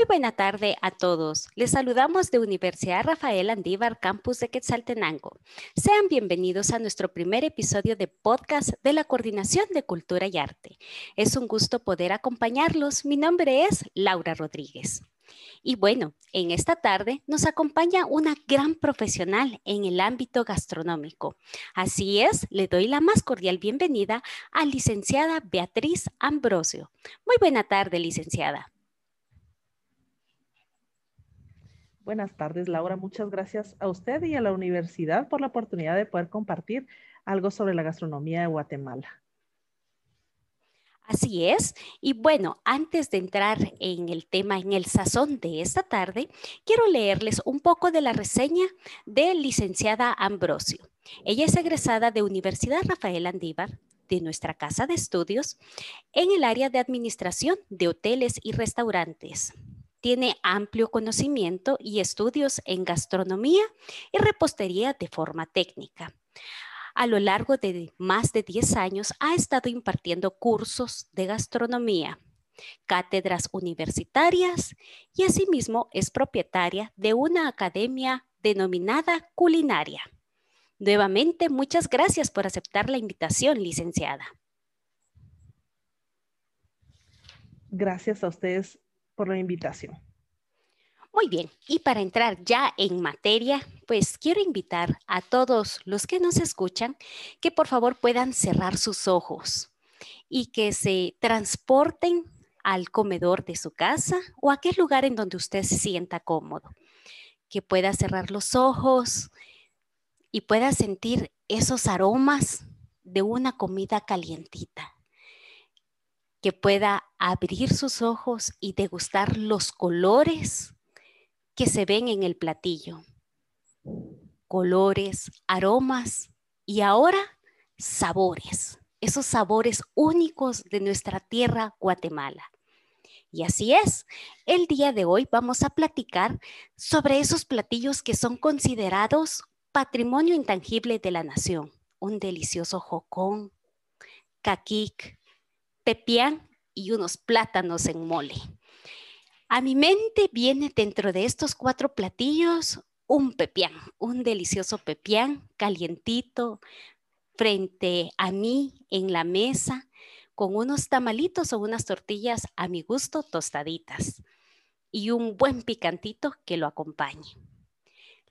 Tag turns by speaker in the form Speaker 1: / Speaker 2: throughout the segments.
Speaker 1: Muy buena tarde a todos. Les saludamos de Universidad Rafael Andívar, campus de Quetzaltenango. Sean bienvenidos a nuestro primer episodio de podcast de la Coordinación de Cultura y Arte. Es un gusto poder acompañarlos. Mi nombre es Laura Rodríguez. Y bueno, en esta tarde nos acompaña una gran profesional en el ámbito gastronómico. Así es, le doy la más cordial bienvenida a licenciada Beatriz Ambrosio. Muy buena tarde, licenciada.
Speaker 2: Buenas tardes, Laura. Muchas gracias a usted y a la universidad por la oportunidad de poder compartir algo sobre la gastronomía de Guatemala.
Speaker 1: Así es. Y bueno, antes de entrar en el tema, en el sazón de esta tarde, quiero leerles un poco de la reseña de licenciada Ambrosio. Ella es egresada de Universidad Rafael Andívar, de nuestra casa de estudios, en el área de administración de hoteles y restaurantes. Tiene amplio conocimiento y estudios en gastronomía y repostería de forma técnica. A lo largo de más de 10 años ha estado impartiendo cursos de gastronomía, cátedras universitarias y asimismo es propietaria de una academia denominada Culinaria. Nuevamente, muchas gracias por aceptar la invitación, licenciada.
Speaker 2: Gracias a ustedes la invitación.
Speaker 1: Muy bien, y para entrar ya en materia, pues quiero invitar a todos los que nos escuchan que por favor puedan cerrar sus ojos y que se transporten al comedor de su casa o a aquel lugar en donde usted se sienta cómodo. Que pueda cerrar los ojos y pueda sentir esos aromas de una comida calientita que pueda abrir sus ojos y degustar los colores que se ven en el platillo. Colores, aromas y ahora sabores, esos sabores únicos de nuestra tierra Guatemala. Y así es, el día de hoy vamos a platicar sobre esos platillos que son considerados patrimonio intangible de la nación. Un delicioso jocón, caquic, pepián y unos plátanos en mole. A mi mente viene dentro de estos cuatro platillos un pepián, un delicioso pepián calientito frente a mí en la mesa con unos tamalitos o unas tortillas a mi gusto tostaditas y un buen picantito que lo acompañe.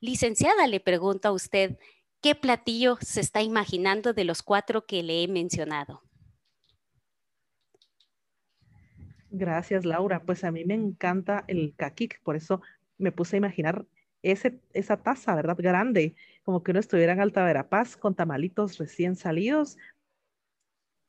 Speaker 1: Licenciada, le pregunto a usted, ¿qué platillo se está imaginando de los cuatro que le he mencionado?
Speaker 2: Gracias, Laura. Pues a mí me encanta el caquic, por eso me puse a imaginar ese, esa taza, ¿verdad? Grande, como que uno estuviera en Alta Verapaz con tamalitos recién salidos.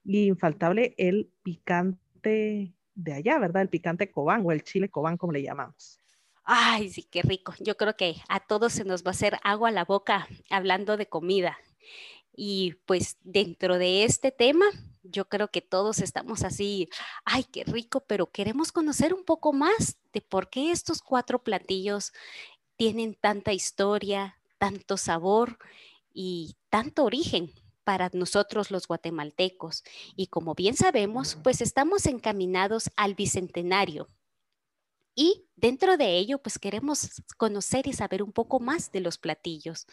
Speaker 2: Y infaltable el picante de allá, ¿verdad? El picante cobán o el chile cobán, como le llamamos.
Speaker 1: Ay, sí, qué rico. Yo creo que a todos se nos va a hacer agua a la boca hablando de comida. Y pues dentro de este tema, yo creo que todos estamos así, ay, qué rico, pero queremos conocer un poco más de por qué estos cuatro platillos tienen tanta historia, tanto sabor y tanto origen para nosotros los guatemaltecos. Y como bien sabemos, pues estamos encaminados al bicentenario. Y dentro de ello, pues queremos conocer y saber un poco más de los platillos.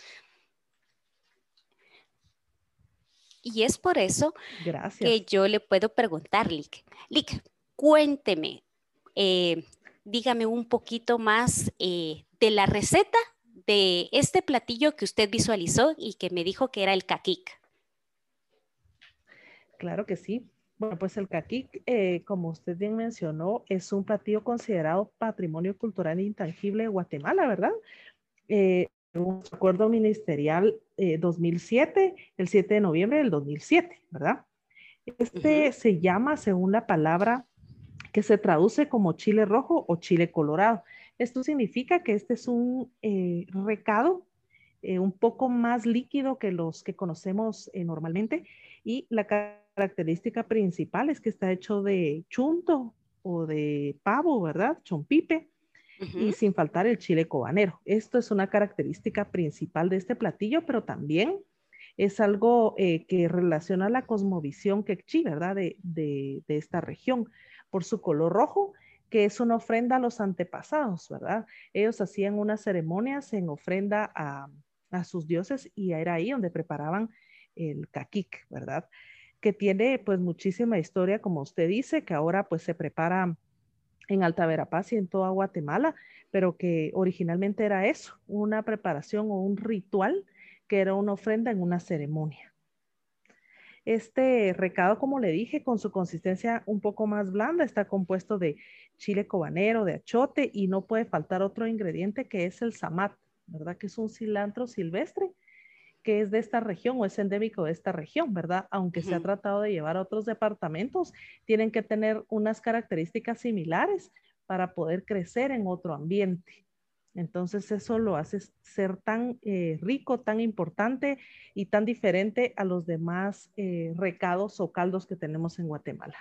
Speaker 1: Y es por eso que yo le puedo preguntar, Lick. Lick, cuénteme, eh, dígame un poquito más eh, de la receta de este platillo que usted visualizó y que me dijo que era el caquic.
Speaker 2: Claro que sí. Bueno, pues el caquic, eh, como usted bien mencionó, es un platillo considerado patrimonio cultural intangible de Guatemala, ¿verdad? un acuerdo ministerial 2007, eh, el 7 de noviembre del 2007, ¿verdad? Este se llama, según la palabra que se traduce como chile rojo o chile colorado. Esto significa que este es un eh, recado eh, un poco más líquido que los que conocemos normalmente y la característica principal es que está hecho de chunto o de pavo, ¿verdad? Chompipe y sin faltar el chile cobanero. Esto es una característica principal de este platillo, pero también es algo eh, que relaciona la cosmovisión quechí, ¿verdad? De, de, esta región. Por su color rojo, que es una ofrenda a los antepasados, ¿verdad? Ellos hacían unas ceremonias en ofrenda a, a sus dioses y era ahí donde preparaban el caquic, ¿verdad? Que tiene pues muchísima historia, como usted dice, que ahora pues se prepara en Alta Verapaz y en toda Guatemala, pero que originalmente era eso, una preparación o un ritual que era una ofrenda en una ceremonia. Este recado, como le dije, con su consistencia un poco más blanda, está compuesto de chile cobanero, de achote y no puede faltar otro ingrediente que es el samat, ¿verdad? Que es un cilantro silvestre que es de esta región o es endémico de esta región, ¿verdad? Aunque se ha tratado de llevar a otros departamentos, tienen que tener unas características similares para poder crecer en otro ambiente. Entonces eso lo hace ser tan eh, rico, tan importante y tan diferente a los demás eh, recados o caldos que tenemos en Guatemala.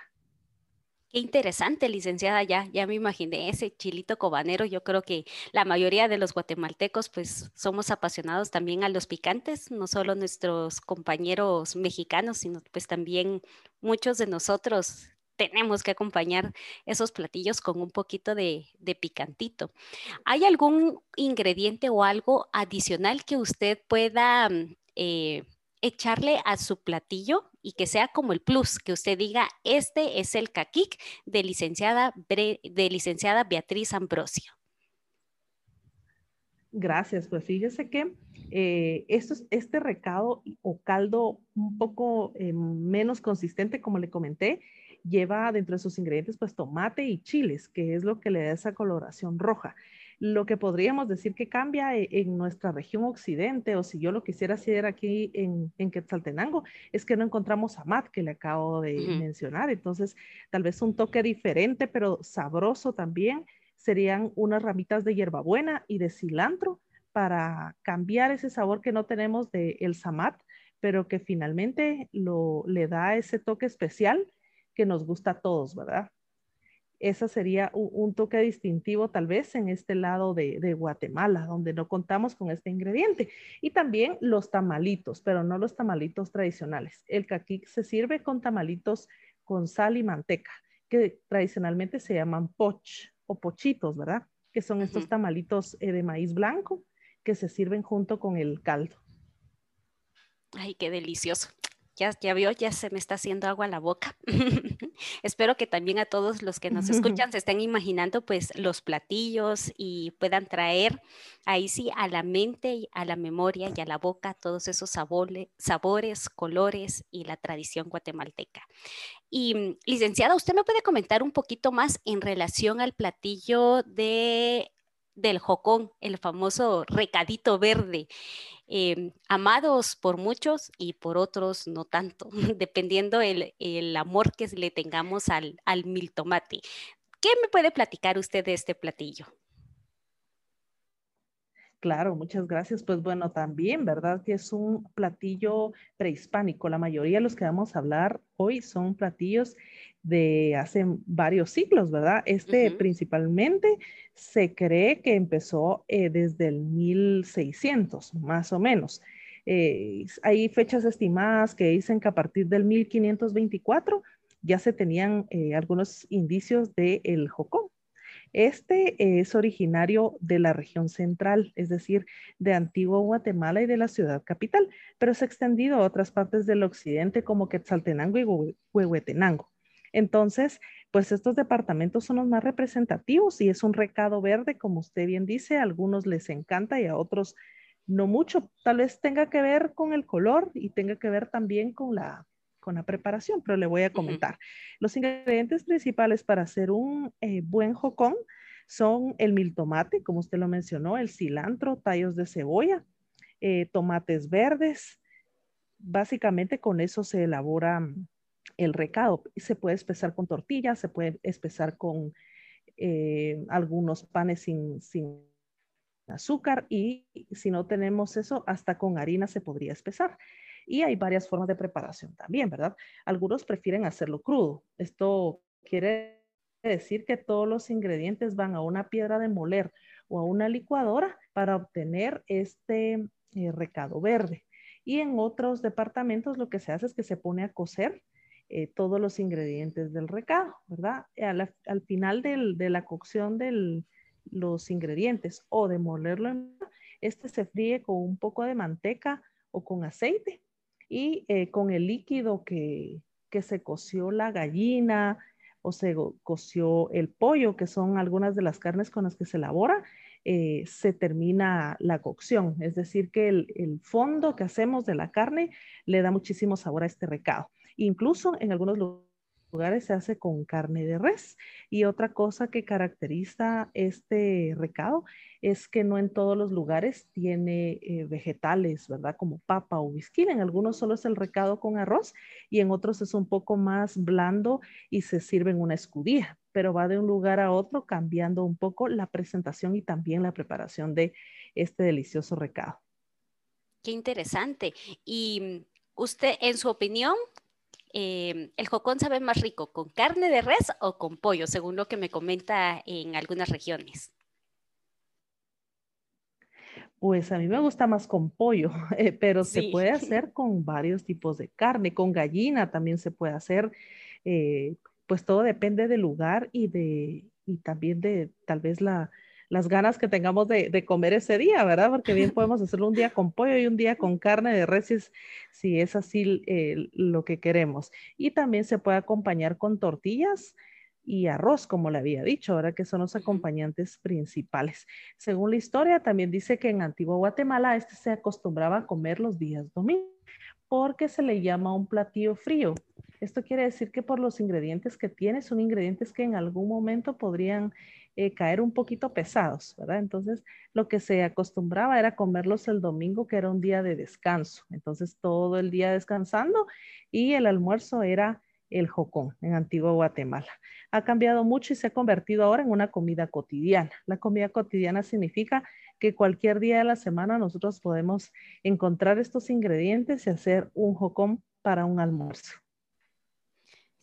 Speaker 1: Qué interesante, licenciada, ya, ya me imaginé ese chilito cobanero. Yo creo que la mayoría de los guatemaltecos pues somos apasionados también a los picantes, no solo nuestros compañeros mexicanos, sino pues también muchos de nosotros tenemos que acompañar esos platillos con un poquito de, picantito. ¿Hay algún ingrediente o algo adicional que usted pueda eh, echarle a su platillo y que sea como el plus, que usted diga, este es el caquic de licenciada, de licenciada Beatriz Ambrosio.
Speaker 2: Gracias, pues fíjese que eh, esto, este recado o caldo un poco eh, menos consistente, como le comenté, lleva dentro de sus ingredientes pues tomate y chiles, que es lo que le da esa coloración roja. Lo que podríamos decir que cambia e, en nuestra región occidente, o si yo lo quisiera hacer aquí en, en Quetzaltenango, es que no encontramos amat, que le acabo de mencionar. Entonces, tal vez un toque diferente, pero sabroso también, serían unas ramitas de hierbabuena y de cilantro para cambiar ese sabor que no tenemos del el samat, pero que finalmente lo, le da ese toque especial que nos gusta a todos, ¿verdad? Ese sería un, toque distintivo tal vez en este lado de, Guatemala, donde no contamos con este ingrediente. Y también los tamalitos, pero no los tamalitos tradicionales. El caquic se sirve con tamalitos con sal y manteca, que tradicionalmente se llaman poch o pochitos, ¿verdad? Que son estos tamalitos eh, de maíz blanco que se sirven junto con el caldo.
Speaker 1: Ay, qué delicioso. Ya, ya vio, ya se me está haciendo agua a la boca. Espero que también a todos los que nos escuchan se estén imaginando pues los platillos y puedan traer ahí sí a la mente, a la memoria y a la boca todos esos sabores, sabores colores y la tradición guatemalteca. Y mm, licenciada, ¿usted me puede comentar un poquito más en relación al platillo de del jocón, el famoso recadito verde, em, amados por muchos y por otros no tanto, dependiendo el, el amor que le tengamos al, al mil tomate. ¿Qué me puede platicar usted de este platillo?
Speaker 2: Claro, muchas gracias. Pues bueno, también, ¿verdad? Que es un platillo prehispánico. La mayoría de los que vamos a hablar hoy son platillos de hace varios siglos, ¿verdad? Este principalmente se cree que empezó eh, desde el 1600, más o menos. Eh, hay fechas estimadas que dicen que a partir del 1524 ya se tenían eh, algunos indicios del el jocón. Este es originario de la región central, es decir, de Antigua Guatemala y de la ciudad capital, pero se ha extendido a otras partes del occidente como Quetzaltenango y Huehuetenango. Entonces, pues estos departamentos son los más representativos y es un recado verde, como usted bien dice, a algunos les encanta y a otros no mucho. Tal vez tenga que ver con el color y tenga que ver también con la, con la preparación, pero le voy a comentar. Los ingredientes principales para hacer un eh, buen jocón son el mil tomate, como usted lo mencionó, el cilantro, tallos de cebolla, eh, tomates verdes. Básicamente con eso se elabora el recado. Se puede espesar con tortillas, se puede espesar con eh, algunos panes sin, sin azúcar y si no tenemos eso, hasta con harina se podría espesar. Y hay varias formas de preparación también, ¿verdad? Algunos prefieren hacerlo crudo. Esto quiere decir que todos los ingredientes van a una piedra de moler o a una licuadora para obtener este eh, recado verde. Y en otros departamentos lo que se hace es que se pone a cocer eh, todos los ingredientes del recado, ¿verdad? Al, final de la cocción de los ingredientes o de molerlo, este se fríe con un poco de manteca o con aceite y eh, con el líquido que, que se coció la gallina o se coció el pollo, que son algunas de las carnes con las que se elabora, eh, se termina la cocción. Es decir, que el, el, fondo que hacemos de la carne le da muchísimo sabor a este recado. Incluso en algunos lugares se hace con carne de res. Y otra cosa que caracteriza este recado es que no en todos los lugares tiene eh, vegetales, ¿verdad? Como papa o whisky. En algunos solo es el recado con arroz y en otros es un poco más blando y se sirve en una escudilla, pero va de un lugar a otro cambiando un poco la presentación y también la preparación de este delicioso recado.
Speaker 1: Qué interesante. Y mm, usted, en su opinión, Em, el jocón sabe más rico con carne de res o con pollo, según lo que me comenta en algunas regiones.
Speaker 2: Pues a mí me gusta más con pollo, eh, pero se puede hacer con varios tipos de carne, con gallina también se puede hacer. Eh, pues todo depende del lugar y de y también de tal vez la, las ganas que tengamos de, comer ese día, ¿verdad? Porque bien podemos hacerlo un día con pollo y un día con carne de res si, es así eh, lo que queremos. Y también se puede acompañar con tortillas y arroz, como le había dicho, ahora que son los acompañantes principales. Según la historia, también dice que en Antigua Guatemala este se acostumbraba a comer los días domingos porque se le llama un platillo frío. Esto quiere decir que por los ingredientes que tiene, son ingredientes que en algún momento podrían eh, caer un poquito pesados, ¿verdad? Entonces, lo que se acostumbraba era comerlos el domingo, que era un día de descanso. Entonces, todo el día descansando y el almuerzo era el jocón en Antigua Guatemala. Ha cambiado mucho y se ha convertido ahora en una comida cotidiana. La comida cotidiana significa que cualquier día de la semana nosotros podemos encontrar estos ingredientes y hacer un jocón para un almuerzo.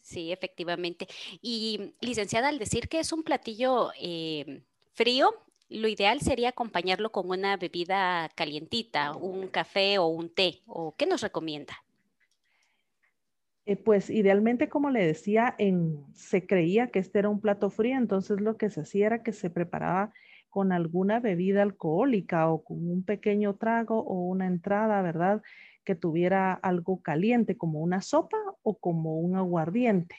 Speaker 1: Sí, efectivamente. Y licenciada, al decir que es un platillo eh, frío, lo ideal sería acompañarlo con una bebida calientita, un café o un té. ¿O qué nos recomienda?
Speaker 2: Eh, pues idealmente, como le decía, en, se creía que este era un plato frío, entonces lo que se hacía era que se preparaba con alguna bebida alcohólica o con un pequeño trago o una entrada, ¿verdad? Que tuviera algo caliente como una sopa o como un aguardiente.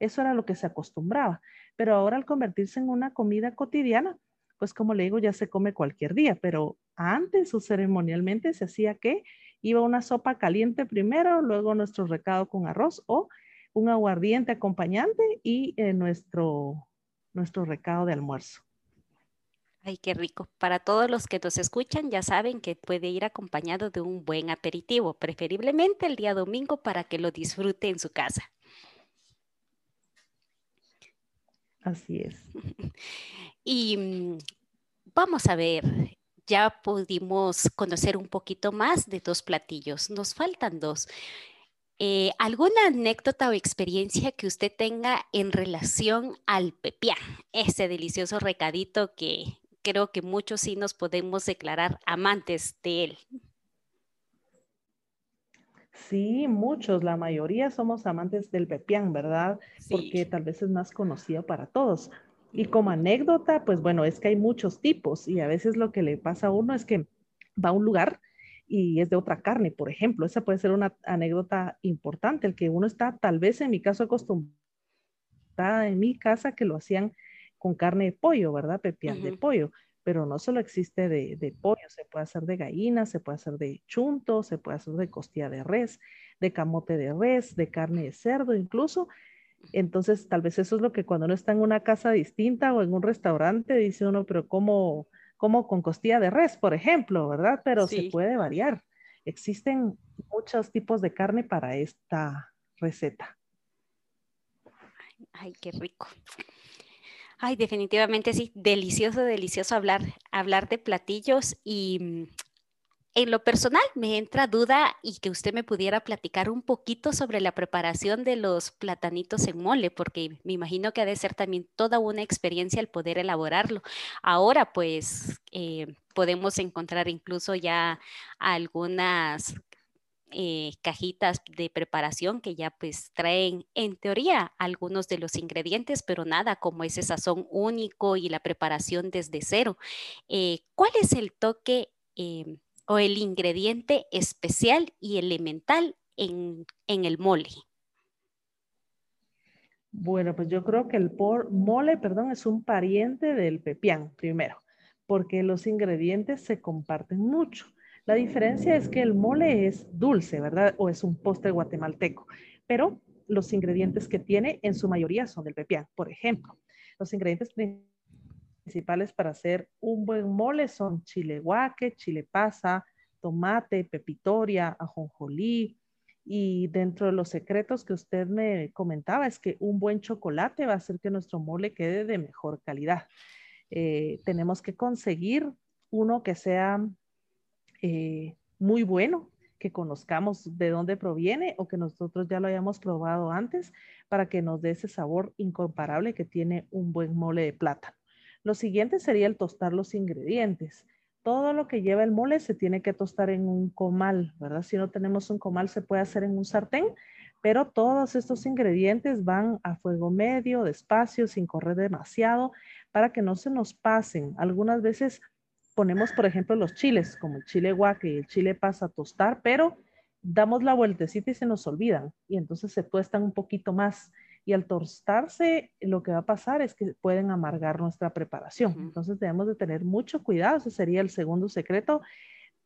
Speaker 2: Eso era lo que se acostumbraba. Pero ahora al convertirse en una comida cotidiana, pues como le digo, ya se come cualquier día, pero antes o ceremonialmente se hacía que iba una sopa caliente primero, luego nuestro recado con arroz o un aguardiente acompañante y eh, nuestro, nuestro recado de almuerzo.
Speaker 1: Ay, qué rico. Para todos los que nos escuchan, ya saben que puede ir acompañado de un buen aperitivo, preferiblemente el día domingo para que lo disfrute en su casa.
Speaker 2: Así es.
Speaker 1: Y mm, vamos a ver, ya pudimos conocer un poquito más de dos platillos. Nos faltan dos. Eh, ¿Alguna anécdota o experiencia que usted tenga en relación al pepián? Ese delicioso recadito que creo que muchos sí nos podemos declarar amantes de él.
Speaker 2: Sí, muchos, la mayoría somos amantes del pepián, ¿verdad? Porque tal vez es más conocido para todos. Y como anécdota, pues bueno, es que hay muchos tipos y a veces lo que le pasa a uno es que va a un lugar y es de otra carne, por ejemplo. Esa puede ser una anécdota importante, el que uno está tal vez en mi caso acostumbrada en mi casa que lo hacían con carne de pollo, ¿verdad? Pepián de pollo, pero no solo existe de, pollo, se puede hacer de gallina, se puede hacer de chunto, se puede hacer de costilla de res, de camote de res, de carne de cerdo incluso. Entonces, tal vez eso es lo que cuando uno está en una casa distinta o en un restaurante, dice uno, pero ¿cómo, cómo con costilla de res, por ejemplo, verdad? Pero se puede variar. Existen muchos tipos de carne para esta receta.
Speaker 1: Ay, qué rico. Ay, definitivamente sí, delicioso, delicioso hablar, hablar de platillos y mm, en lo personal me entra duda y que usted me pudiera platicar un poquito sobre la preparación de los platanitos en mole, porque me imagino que ha de ser también toda una experiencia el poder elaborarlo. Ahora pues eh, podemos encontrar incluso ya algunas eh, cajitas de preparación que ya pues traen en teoría algunos de los ingredientes, pero nada como ese sazón único y la preparación desde cero. Eh, ¿Cuál es el toque em, o el ingrediente especial y elemental en, en el mole?
Speaker 2: Bueno, pues yo creo que el mole, perdón, es un pariente del pepián, primero, porque los ingredientes se comparten mucho. La diferencia es que el mole es dulce, ¿verdad? O es un postre guatemalteco, pero los ingredientes que tiene en su mayoría son del pepián. Por ejemplo, los ingredientes principales para hacer un buen mole son chile guaque, chile pasa, tomate, pepitoria, ajonjolí, y dentro de los secretos que usted me comentaba es que un buen chocolate va a hacer que nuestro mole quede de mejor calidad. Eh, tenemos que conseguir uno que sea eh, muy bueno, que conozcamos de dónde proviene o que nosotros ya lo hayamos probado antes para que nos dé ese sabor incomparable que tiene un buen mole de plátano. Lo siguiente sería el tostar los ingredientes todo lo que lleva el mole se tiene que tostar en un comal, ¿verdad? Si no tenemos un comal, se puede hacer en un sartén, pero todos estos ingredientes van a fuego medio, despacio, sin correr demasiado, para que no se nos pasen. Algunas veces ponemos, por ejemplo, los chiles, como el chile guaque y el chile pasa a tostar, pero damos la vueltecita y se nos olvidan, y entonces se tuestan un poquito más y al tostarse lo que va a pasar es que pueden amargar nuestra preparación. Entonces debemos de tener mucho cuidado, ese sería el segundo secreto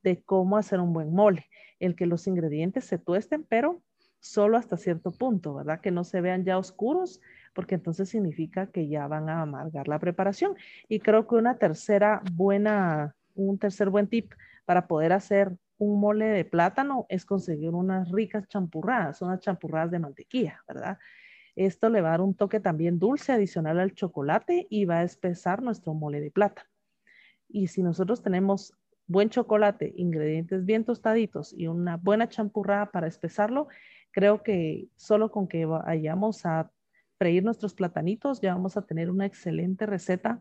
Speaker 2: de cómo hacer un buen mole, el que los ingredientes se tuesten, pero solo hasta cierto punto, ¿verdad? Que no se vean ya oscuros, porque entonces significa que ya van a amargar la preparación. Y creo que una tercera buena, un tercer buen tip para poder hacer un mole de plátano es conseguir unas ricas champurradas, unas champurradas de mantequilla, ¿verdad? Esto le va a dar un toque también dulce adicional al chocolate y va a espesar nuestro mole de plata. Y si nosotros tenemos buen chocolate, ingredientes bien tostaditos y una buena champurrada para espesarlo, creo que solo con que vayamos a freír nuestros platanitos ya vamos a tener una excelente receta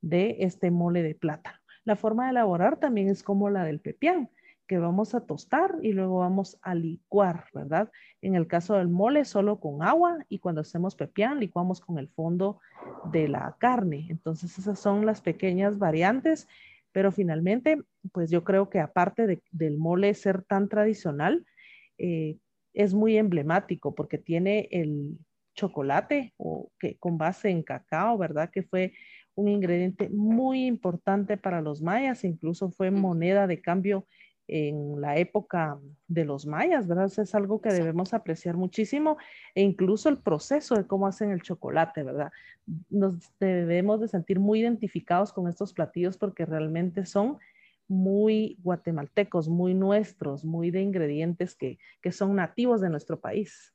Speaker 2: de este mole de plata. La forma de elaborar también es como la del pepián que vamos a tostar y luego vamos a licuar, ¿verdad? En el caso del mole, solo con agua y cuando hacemos pepián, licuamos con el fondo de la carne. Entonces, esas son las pequeñas variantes, pero finalmente, pues yo creo que aparte del mole ser tan tradicional, eh, es muy emblemático porque tiene el chocolate o que con base en cacao, ¿verdad? Que fue un ingrediente muy importante para los mayas, incluso fue moneda de cambio en la época de los mayas, ¿verdad? es algo que debemos apreciar muchísimo e incluso el proceso de cómo hacen el chocolate, ¿verdad? Nos debemos de sentir muy identificados con estos platillos porque realmente son muy guatemaltecos, muy nuestros, muy de ingredientes que, que son nativos de nuestro país.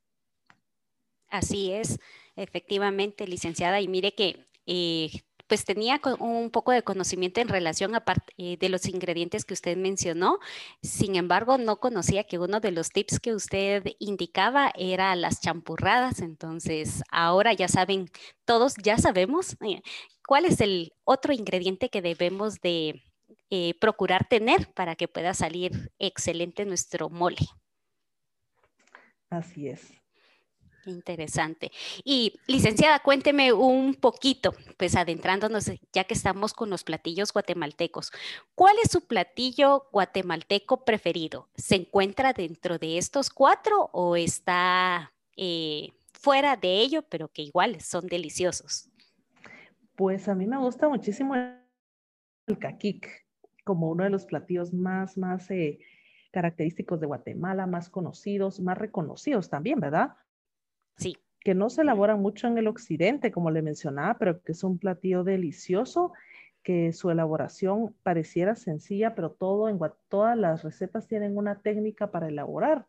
Speaker 1: Así es, efectivamente, licenciada. Y mire que eh, pues tenía un poco de conocimiento en relación a eh, de los ingredientes que usted mencionó. Sin embargo, no conocía que uno de los tips que usted indicaba era las champurradas. Entonces, ahora ya saben, todos ya sabemos eh, cuál es el otro ingrediente que debemos de eh, procurar tener para que pueda salir excelente nuestro mole.
Speaker 2: Así es.
Speaker 1: Interesante. Y licenciada, cuénteme un poquito, pues adentrándonos, ya que estamos con los platillos guatemaltecos, ¿cuál es su platillo guatemalteco preferido? ¿Se encuentra dentro de estos cuatro o está eh, fuera de ello, pero que igual son deliciosos?
Speaker 2: Pues a mí me gusta muchísimo el caquic, como uno de los platillos más, más eh, característicos de Guatemala, más conocidos, más reconocidos también, ¿verdad?
Speaker 1: Sí.
Speaker 2: Que no se elabora mucho en el occidente, como le mencionaba, pero que es un platillo delicioso, que su elaboración pareciera sencilla, pero todo en todas las recetas tienen una técnica para elaborar.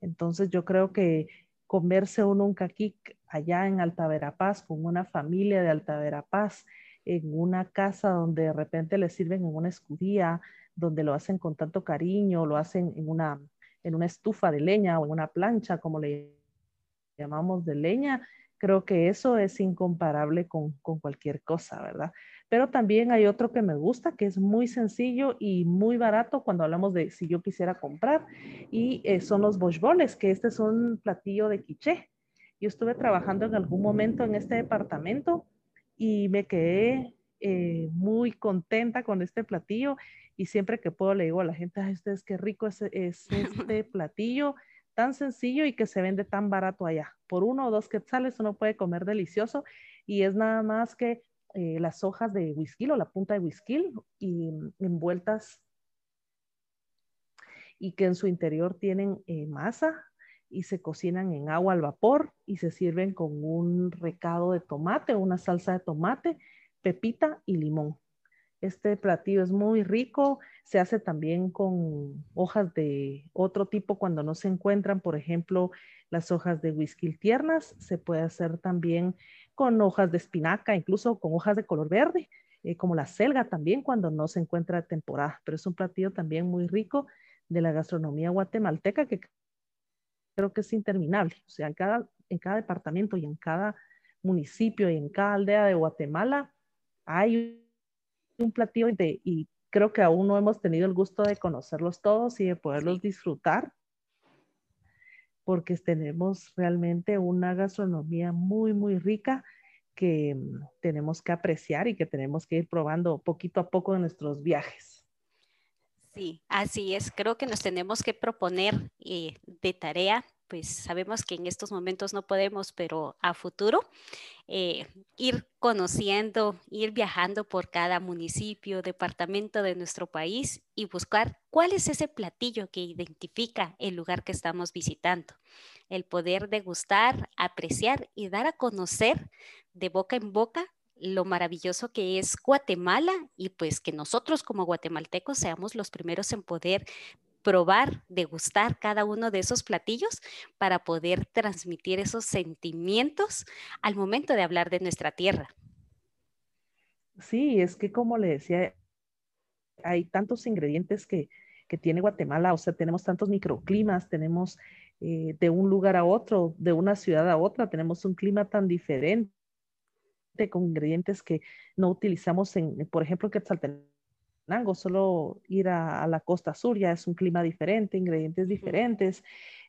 Speaker 2: Entonces yo creo que comerse uno un caquic allá en Alta Verapaz con una familia de Alta Verapaz, en una casa donde de repente le sirven en una escudía, donde lo hacen con tanto cariño, lo hacen en una, en una estufa de leña o en una plancha, como le llamamos de leña, creo que eso es incomparable con, cualquier cosa, ¿verdad? Pero también hay otro que me gusta, que es muy sencillo y muy barato cuando hablamos de si yo quisiera comprar, y eh, son los bochboles, que este es un platillo de quiché. Yo estuve trabajando en algún momento en este departamento y me quedé eh, muy contenta con este platillo y siempre que puedo le digo a la gente, Ay, ustedes qué rico es, es este platillo tan sencillo y que se vende tan barato allá. Por uno o dos quetzales uno puede comer delicioso y es nada más que eh, las hojas de whisky o la punta de whisky y envueltas y que en su interior tienen eh, masa y se cocinan en agua al vapor y se sirven con un recado de tomate, una salsa de tomate, pepita y limón. Este platillo es muy rico, se hace también con hojas de otro tipo cuando no se encuentran, por ejemplo, las hojas de whisky tiernas, se puede hacer también con hojas de espinaca, incluso con hojas de color verde, eh, como la selga también cuando no se encuentra temporada. Pero es un platillo también muy rico de la gastronomía guatemalteca que creo que es interminable. O sea, en cada, en cada departamento y en cada municipio y en cada aldea de Guatemala hay un platillo de, y creo que aún no hemos tenido el gusto de conocerlos todos y de poderlos disfrutar porque tenemos realmente una gastronomía muy, muy rica que mm, tenemos que apreciar y que tenemos que ir probando poquito a poco en nuestros viajes.
Speaker 1: Sí, así es. Creo que nos tenemos que proponer eh, de tarea pues sabemos que en estos momentos no podemos, pero a futuro, eh, ir conociendo, ir viajando por cada municipio, departamento de nuestro país y buscar cuál es ese platillo que identifica el lugar que estamos visitando. El poder degustar, apreciar y dar a conocer de boca en boca lo maravilloso que es Guatemala y pues que nosotros como guatemaltecos seamos los primeros en poder probar, degustar cada uno de esos platillos para poder transmitir esos sentimientos al momento de hablar de nuestra tierra.
Speaker 2: Sí, es que como le decía, hay tantos ingredientes que, tiene Guatemala, o sea, tenemos tantos microclimas, tenemos eh, de un lugar a otro, de una ciudad a otra, tenemos un clima tan diferente con ingredientes que no utilizamos en, por ejemplo, Quetzaltenango solo ir a, la costa sur ya es un clima diferente, ingredientes diferentes,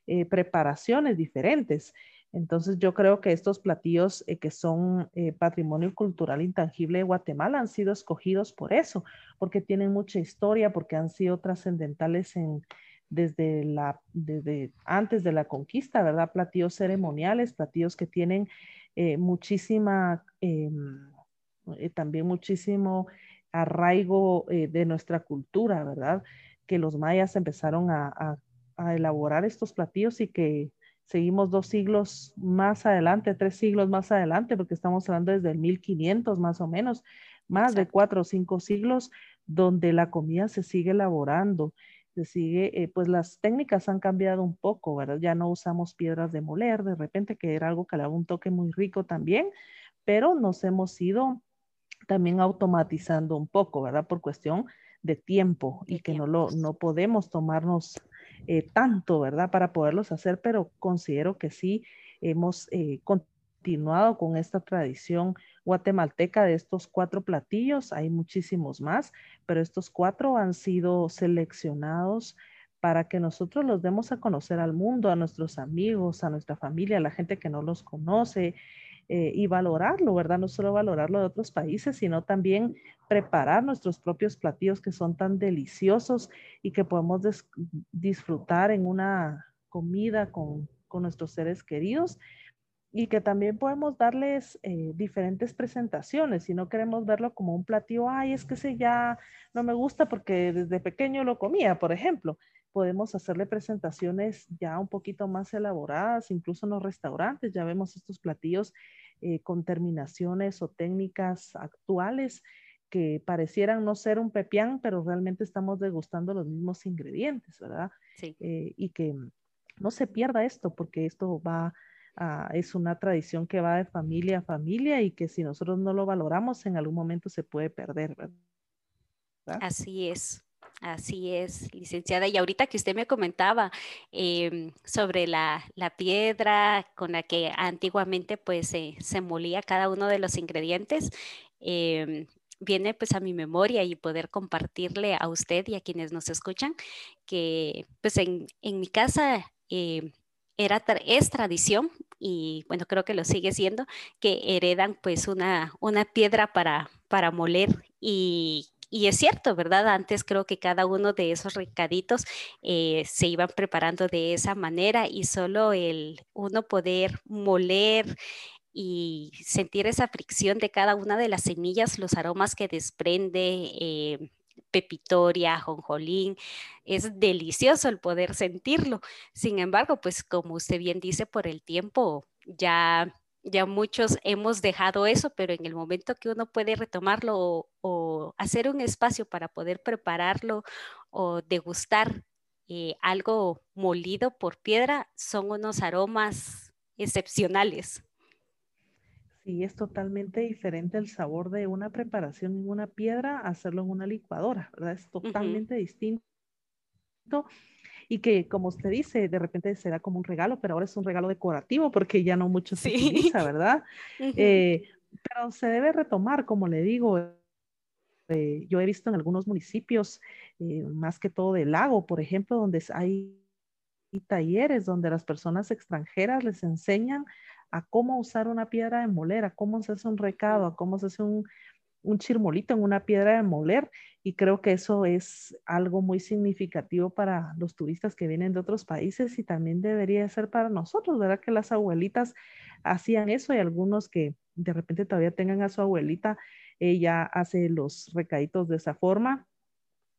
Speaker 2: eh, preparaciones diferentes. Entonces yo creo que estos platillos eh, que son eh, patrimonio cultural intangible de Guatemala han sido escogidos por eso, porque tienen mucha historia, porque han sido trascendentales en, desde, la, desde antes de la conquista, ¿verdad? Platillos ceremoniales, platillos que tienen muchísima, em, también muchísimo arraigo eh, de nuestra cultura, ¿verdad? Que los mayas empezaron a, elaborar estos platillos y que seguimos dos siglos más adelante, tres siglos más adelante, porque estamos hablando desde el 1500 más o menos, más de cuatro o cinco siglos, donde la comida se sigue elaborando, se sigue, eh, pues las técnicas han cambiado un poco, ¿verdad? Ya no usamos piedras de moler, de repente, que era algo que le daba un toque muy rico también, pero nos hemos ido también automatizando un poco, ¿verdad? Por cuestión de tiempo y que no lo no podemos tomarnos eh, tanto, ¿verdad? Para poderlos hacer, pero considero que sí hemos eh, continuado con esta tradición guatemalteca de estos cuatro platillos. Hay muchísimos más, pero estos cuatro han sido seleccionados para que nosotros los demos a conocer al mundo, a nuestros amigos, a nuestra familia, a la gente que no los conoce, eh, y valorarlo, ¿verdad? No solo valorarlo de otros países, sino también preparar nuestros propios platillos que son tan deliciosos y que podemos disfrutar en una comida con, con, nuestros seres queridos y que también podemos darles eh, diferentes presentaciones. Si no queremos verlo como un platillo, ay, es que ese ya no me gusta porque desde pequeño lo comía, por ejemplo podemos hacerle presentaciones ya un poquito más elaboradas, incluso en los restaurantes, ya vemos estos platillos eh, con terminaciones o técnicas actuales que parecieran no ser un pepián, pero realmente estamos degustando los mismos ingredientes, ¿verdad? Sí. Eh, y que no se pierda esto, porque esto va a, es una tradición que va de familia a familia y que si nosotros no lo valoramos, en algún momento se puede perder, ¿verdad?
Speaker 1: Así es. Así es, licenciada. Y ahorita que usted me comentaba em, sobre la, piedra con la que antiguamente pues se molía cada uno de los ingredientes, em, viene pues a mi memoria y poder compartirle a usted y a quienes nos escuchan que pues en, mi casa eh, era, es tradición y bueno, creo que lo sigue siendo, que heredan pues una, una piedra para, para moler y, y es cierto, ¿verdad? Antes creo que cada uno de esos recaditos eh, se iban preparando de esa manera y solo el uno poder moler y sentir esa fricción de cada una de las semillas, los aromas que desprende. Eh, pepitoria, jonjolín, es delicioso el poder sentirlo. Sin embargo, pues como usted bien dice, por el tiempo ya ya muchos hemos dejado eso, pero en el momento que uno puede retomarlo o, hacer un espacio para poder prepararlo o degustar eh, algo molido por piedra, son unos aromas excepcionales.
Speaker 2: Sí, es totalmente diferente el sabor de una preparación en una piedra a hacerlo en una licuadora, ¿verdad? Es totalmente distinto y que, como usted dice, de repente se da como un regalo, pero ahora es un regalo decorativo porque ya no mucho se utiliza, ¿verdad? Eh, pero se debe retomar, como le digo. Eh, yo he visto en algunos municipios, eh, más que todo del lago, por ejemplo, donde hay talleres donde las personas extranjeras les enseñan a cómo usar una piedra de moler, a cómo se hace un recado, a cómo se hace un, un chirmolito en una piedra de moler y creo que eso es algo muy significativo para los turistas que vienen de otros países y también debería ser para nosotros, ¿verdad? Que las abuelitas hacían eso y algunos que de repente todavía tengan a su abuelita, ella hace los recaditos de esa forma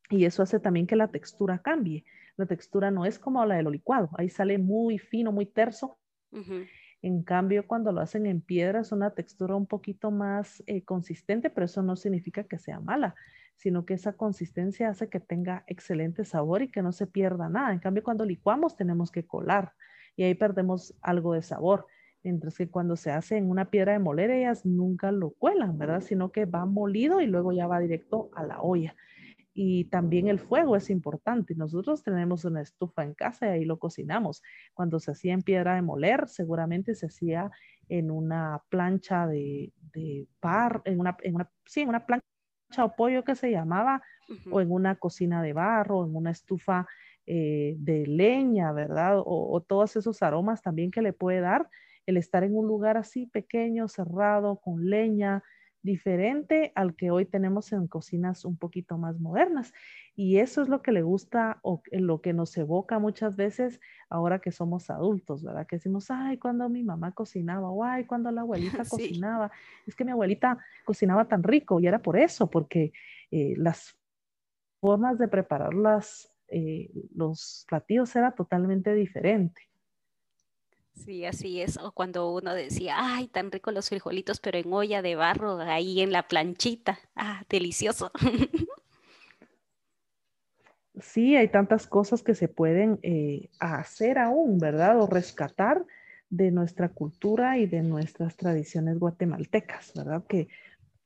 Speaker 2: y eso hace también que la textura cambie. La textura no es como la del licuado, ahí sale muy fino, muy terso. En cambio, cuando lo hacen en piedra es una textura un poquito más eh, consistente, pero eso no significa que sea mala, sino que esa consistencia hace que tenga excelente sabor y que no se pierda nada. En cambio, cuando licuamos tenemos que colar y ahí perdemos algo de sabor. Mientras que cuando se hace en una piedra de moler, ellas nunca lo cuelan, ¿verdad? Sino que va molido y luego ya va directo a la olla y también el fuego es importante. Nosotros tenemos una estufa en casa y ahí lo cocinamos. Cuando se hacía en piedra de moler, seguramente se hacía en una plancha de, de bar, en una, en una, sí, en una plancha o pollo que se llamaba, o en una cocina de barro, en una estufa eh, de leña, ¿verdad? O, o todos esos aromas también que le puede dar el estar en un lugar así pequeño, cerrado, con leña, diferente al que hoy tenemos en cocinas un poquito más modernas. Y eso es lo que le gusta o lo que nos evoca muchas veces ahora que somos adultos, ¿verdad? Que decimos, ay, cuando mi mamá cocinaba, o ay, cuando la abuelita cocinaba. Es que mi abuelita cocinaba tan rico y era por eso, porque eh, las formas de preparar eh, los platillos era totalmente diferente.
Speaker 1: Sí, así es. O cuando uno decía, ay, tan rico los frijolitos, pero en olla de barro, ahí en la planchita. Ah, delicioso.
Speaker 2: Sí, hay tantas cosas que se pueden eh, hacer aún, ¿verdad? O rescatar de nuestra cultura y de nuestras tradiciones guatemaltecas, ¿verdad? Que,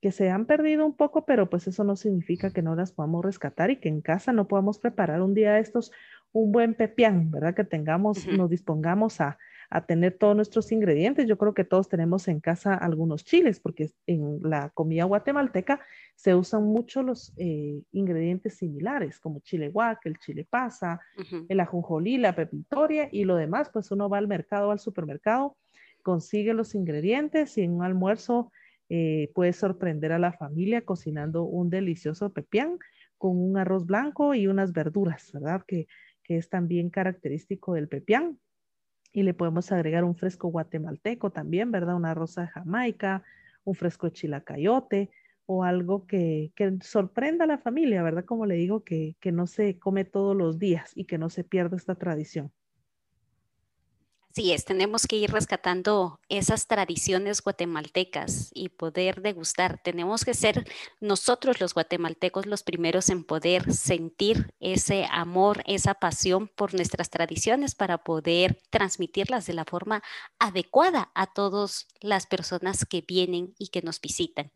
Speaker 2: que se han perdido un poco, pero pues eso no significa que no las podamos rescatar y que en casa no podamos preparar un día estos un buen pepián, ¿verdad? Que tengamos, nos dispongamos a, a tener todos nuestros ingredientes. Yo creo que todos tenemos en casa algunos chiles, porque en la comida guatemalteca se usan mucho los eh, ingredientes similares, como chile guac, el chile pasa, el ajonjolí, la pepitoria y lo demás, pues uno va al mercado, al supermercado, consigue los ingredientes y en un almuerzo eh, puede sorprender a la familia cocinando un delicioso pepián con un arroz blanco y unas verduras, ¿verdad? Que, que es también característico del pepián y le podemos agregar un fresco guatemalteco también, ¿verdad? Una rosa de Jamaica, un fresco chilacayote o algo que, sorprenda a la familia, ¿verdad? Como le digo, que, que no se come todos los días y que no se pierda esta tradición.
Speaker 1: Sí, es, tenemos que ir rescatando esas tradiciones guatemaltecas y poder degustar. Tenemos que ser nosotros los guatemaltecos los primeros en poder sentir ese amor, esa pasión por nuestras tradiciones para poder transmitirlas de la forma adecuada a todas las personas que vienen y que nos visitan.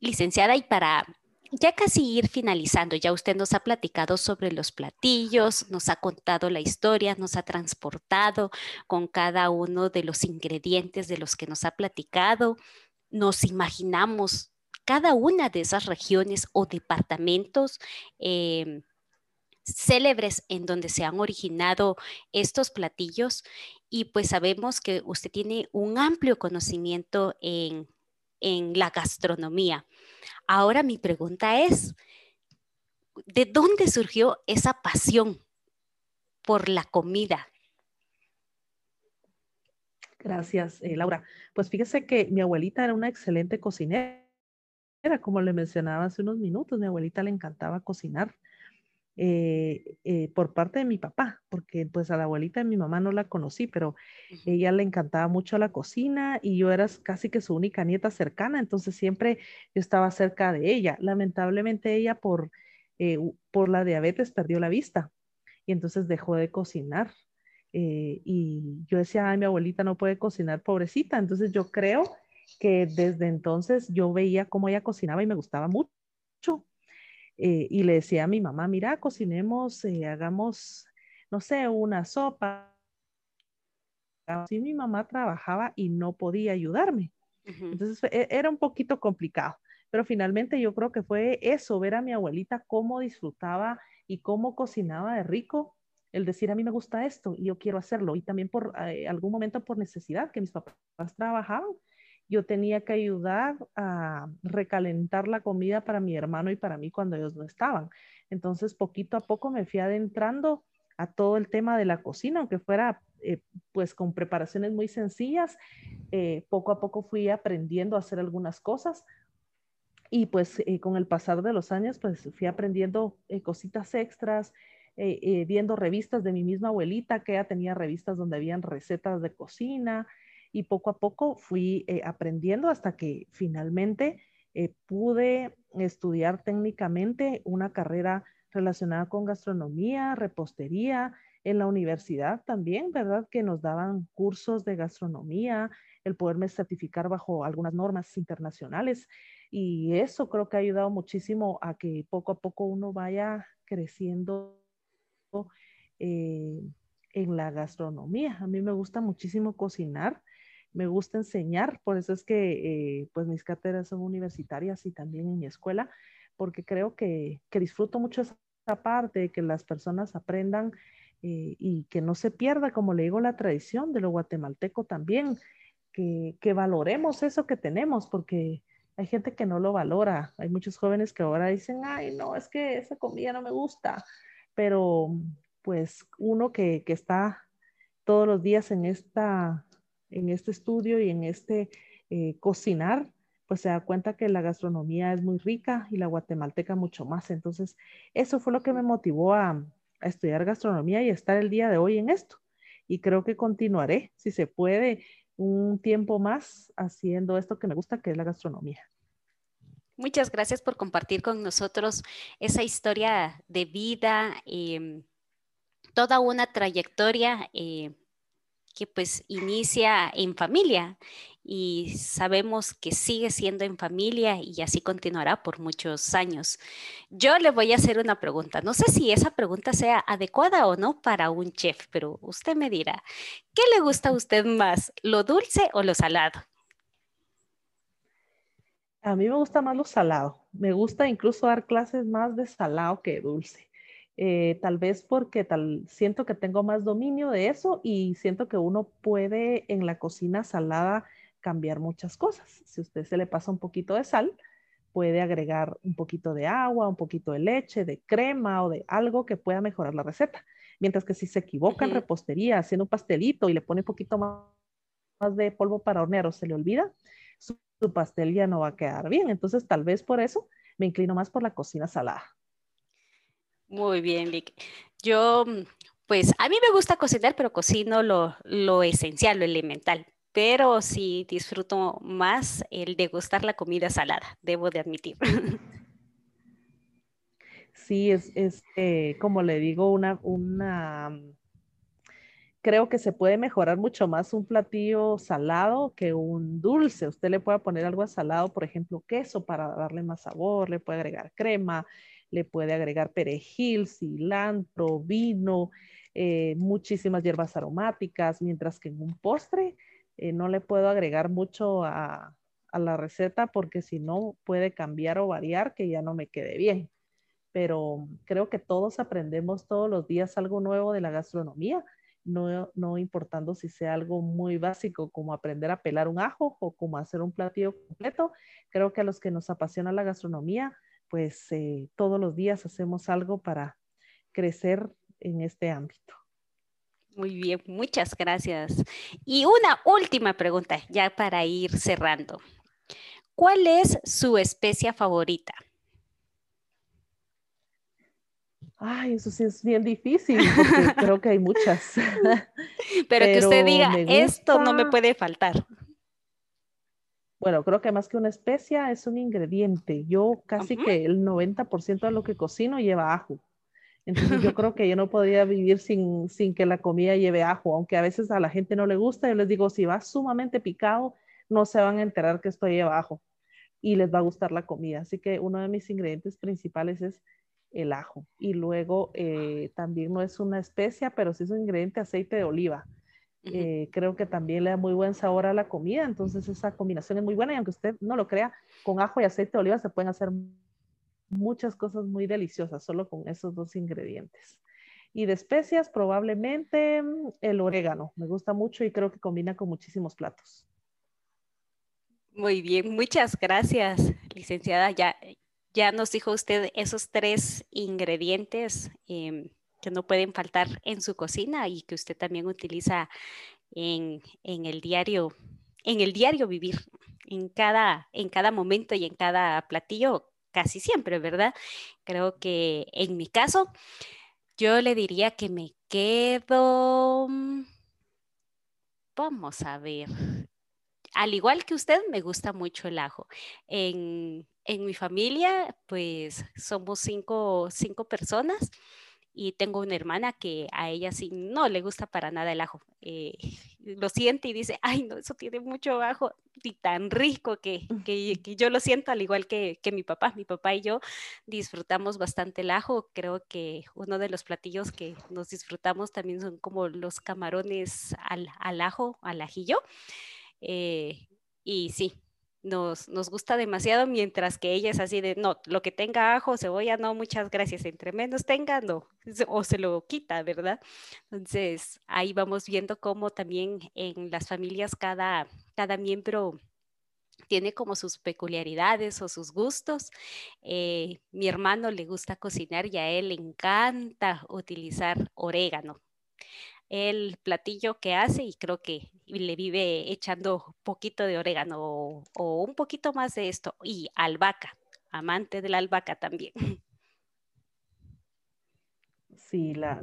Speaker 1: Licenciada, y para ya casi ir finalizando, ya usted nos ha platicado sobre los platillos, nos ha contado la historia, nos ha transportado con cada uno de los ingredientes de los que nos ha platicado, nos imaginamos cada una de esas regiones o departamentos em, célebres en donde se han originado estos platillos y pues sabemos que usted tiene un amplio conocimiento en, en la gastronomía. Ahora mi pregunta es, ¿de dónde surgió esa pasión por la comida?
Speaker 2: Gracias, eh, Laura. Pues fíjese que mi abuelita era una excelente cocinera, como le mencionaba hace unos minutos, mi abuelita le encantaba cocinar. Eh, eh, por parte de mi papá, porque pues a la abuelita de mi mamá no la conocí, pero ella le encantaba mucho la cocina y yo era casi que su única nieta cercana, entonces siempre yo estaba cerca de ella. Lamentablemente ella por, por la diabetes perdió la vista y entonces dejó de cocinar. Eh, y yo decía, ay, mi abuelita no puede cocinar, pobrecita. Entonces yo creo que desde entonces yo veía cómo ella cocinaba y me gustaba mucho. Eh, y le decía a mi mamá, mira, cocinemos, eh, hagamos, no sé, una sopa. Así mi mamá trabajaba y no podía ayudarme. Entonces e, era un poquito complicado, pero finalmente yo creo que fue eso, ver a mi abuelita cómo disfrutaba y cómo cocinaba de rico el decir a mí me gusta esto y yo quiero hacerlo. Y también por eh, algún momento por necesidad, que mis papás trabajaban, yo tenía que ayudar a recalentar la comida para mi hermano y para mí cuando ellos no estaban. Entonces, poquito a poco me fui adentrando a todo el tema de la cocina, aunque fuera eh, pues con preparaciones muy sencillas. Eh, poco a poco fui aprendiendo a hacer algunas cosas y pues con el pasar de los años pues fui aprendiendo cositas extras, eh, eh, viendo revistas de mi misma abuelita, que ella tenía revistas donde habían recetas de cocina y poco a poco fui eh, aprendiendo hasta que finalmente pude estudiar técnicamente una carrera relacionada con gastronomía, repostería, en la universidad también, ¿verdad? Que nos daban cursos de gastronomía, el poderme certificar bajo algunas normas internacionales. Y eso creo que ha ayudado muchísimo a que poco a poco uno vaya creciendo eh, en la gastronomía. A mí me gusta muchísimo cocinar, me gusta enseñar, por eso es que eh, pues mis cátedras son universitarias y también en mi escuela, porque creo que, disfruto mucho esa parte, que las personas aprendan eh, y que no se pierda, como le digo, la tradición de lo guatemalteco también, que, que valoremos eso que tenemos, porque hay gente que no lo valora. Hay muchos jóvenes que ahora dicen, ay, no, es que esa comida no me gusta pero pues uno que, está todos los días en, esta, en este estudio y en este eh, cocinar, pues se da cuenta que la gastronomía es muy rica y la guatemalteca mucho más. Entonces, eso fue lo que me motivó a, estudiar gastronomía y estar el día de hoy en esto. Y creo que continuaré, si se puede, un tiempo más haciendo esto que me gusta, que es la gastronomía.
Speaker 1: Muchas gracias por compartir con nosotros esa historia de vida, em, toda una trayectoria eh, que pues inicia en familia y sabemos que sigue siendo en familia y así continuará por muchos años. Yo le voy a hacer una pregunta. No sé si esa pregunta sea adecuada o no para un chef, pero usted me dirá, ¿qué le gusta a usted más, lo dulce o lo salado?
Speaker 2: A mí me gusta más lo salado. Me gusta incluso dar clases más de salado que dulce. Eh, tal vez porque tal, siento que tengo más dominio de eso y siento que uno puede en la cocina salada cambiar muchas cosas. Si usted se le pasa un poquito de sal, puede agregar un poquito de agua, un poquito de leche, de crema o de algo que pueda mejorar la receta. Mientras que si se equivoca en repostería haciendo un pastelito y le pone un poquito más, más de polvo para hornear o se le olvida, su pastel ya no va a quedar bien. Entonces, tal vez por eso me inclino más por la cocina salada.
Speaker 1: Muy bien, Vic. Yo, pues a mí me gusta cocinar, pero cocino lo, lo esencial, lo elemental. Pero sí disfruto más el degustar la comida salada, debo de admitir.
Speaker 2: Sí, es, es eh, como le digo, una, una creo que se puede mejorar mucho más un platillo salado que un dulce. Usted le puede poner algo salado, por ejemplo, queso para darle más sabor, le puede agregar crema, le puede agregar perejil, cilantro, vino, eh, muchísimas hierbas aromáticas, mientras que en un postre eh, no le puedo agregar mucho a, a la receta porque si no puede cambiar o variar que ya no me quede bien. Pero creo que todos aprendemos todos los días algo nuevo de la gastronomía, no, no importando si sea algo muy básico como aprender a pelar un ajo o como hacer un platillo completo. Creo que a los que nos apasiona la gastronomía, pues eh, todos los días hacemos algo para crecer en este ámbito.
Speaker 1: Muy bien, muchas gracias. Y una última pregunta, ya para ir cerrando. ¿Cuál es su especie favorita?
Speaker 2: Ay, eso sí es bien difícil, porque creo que hay muchas.
Speaker 1: Pero, que usted diga, esto no me puede faltar.
Speaker 2: Bueno, creo que más que una especia es un ingrediente. Yo casi que el 90% de lo que cocino lleva ajo. Entonces yo creo que yo no podría vivir sin, sin que la comida lleve ajo, aunque a veces a la gente no le gusta. Yo les digo, si va sumamente picado, no se van a enterar que esto lleva ajo y les va a gustar la comida. Así que uno de mis ingredientes principales es el ajo. Y luego eh, también no es una especia, pero sí es un ingrediente aceite de oliva. Eh, creo que también le da muy buen sabor a la comida, entonces esa combinación es muy buena y aunque usted no lo crea, con ajo y aceite de oliva se pueden hacer muchas cosas muy deliciosas solo con esos dos ingredientes. Y de especias, probablemente mm, el orégano. Me gusta mucho y creo que combina con muchísimos platos.
Speaker 1: Muy bien, muchas gracias, licenciada. Ya, ya nos dijo usted esos tres ingredientes em, que no pueden faltar en su cocina y que usted también utiliza en, en, el diario, en el diario vivir, en cada, en cada momento y en cada platillo casi siempre, ¿verdad? Creo que en mi caso, yo le diría que me quedo, mm, vamos a ver, al igual que usted, me gusta mucho el ajo. En, en mi familia, pues somos cinco, cinco personas y tengo una hermana que a ella sí no le gusta para nada el ajo. Eh, lo siente y dice, ay, no, eso tiene mucho ajo y tan rico que, que, yo lo siento al igual que, que, mi papá. Mi papá y yo disfrutamos bastante el ajo. Creo que uno de los platillos que nos disfrutamos también son como los camarones al, al ajo, al ajillo. Eh, y sí, nos, nos, gusta demasiado, mientras que ella es así de, no, lo que tenga ajo, cebolla, no, muchas gracias, entre menos tenga, no, o se lo quita, ¿verdad? Entonces, ahí vamos viendo cómo también en las familias cada, cada miembro tiene como sus peculiaridades o sus gustos. Eh, mi hermano le gusta cocinar y a él le encanta utilizar orégano el platillo que hace y creo que le vive echando poquito de orégano o, un poquito más de esto y albahaca, amante de la albahaca también.
Speaker 2: Sí, la,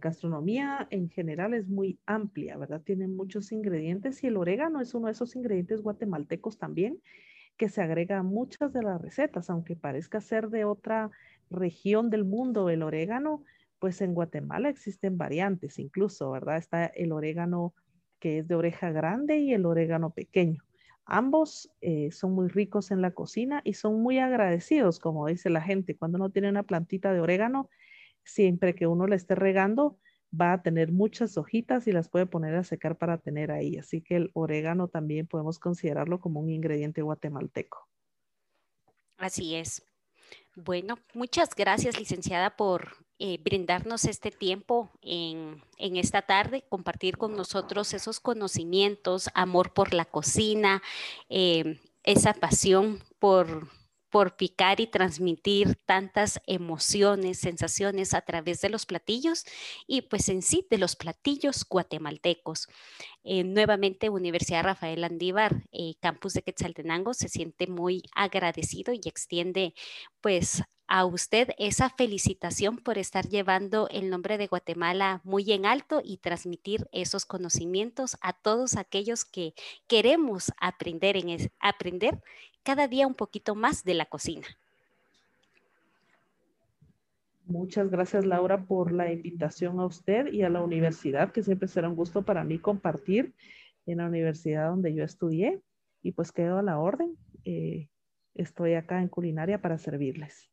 Speaker 2: gastronomía en general es muy amplia, ¿verdad? Tiene muchos ingredientes y el orégano es uno de esos ingredientes guatemaltecos también que se agrega a muchas de las recetas, aunque parezca ser de otra región del mundo el orégano, pues en Guatemala existen variantes incluso, ¿verdad? Está el orégano que es de oreja grande y el orégano pequeño. Ambos eh, son muy ricos en la cocina y son muy agradecidos, como dice la gente. Cuando uno tiene una plantita de orégano, siempre que uno la esté regando, va a tener muchas hojitas y las puede poner a secar para tener ahí. Así que el orégano también podemos considerarlo como un ingrediente guatemalteco.
Speaker 1: Así es. Bueno, muchas gracias, licenciada, por eh, brindarnos este tiempo en, esta tarde, compartir con nosotros esos conocimientos, amor por la cocina, eh, esa pasión por, por picar y transmitir tantas emociones, sensaciones a través de los platillos y pues en sí de los platillos guatemaltecos. Eh, nuevamente Universidad Rafael Andívar, campus de Quetzaltenango, se siente muy agradecido y extiende pues a usted esa felicitación por estar llevando el nombre de Guatemala muy en alto y transmitir esos conocimientos a todos aquellos que queremos aprender, en aprender cada día un poquito más de la cocina.
Speaker 2: Muchas gracias Laura por la invitación a usted y a la universidad, que siempre será un gusto para mí compartir en la universidad donde yo estudié y pues quedo a la orden. Eh, estoy acá en culinaria para servirles.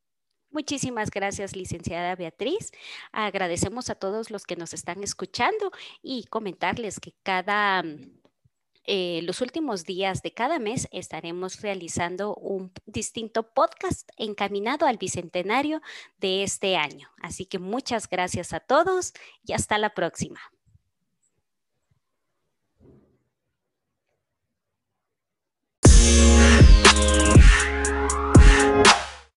Speaker 1: Muchísimas gracias, licenciada Beatriz. Agradecemos a todos los que nos están escuchando y comentarles que cada... Eh, los últimos días de cada mes estaremos realizando un distinto podcast encaminado al bicentenario de este año. Así que muchas gracias a todos y hasta la próxima.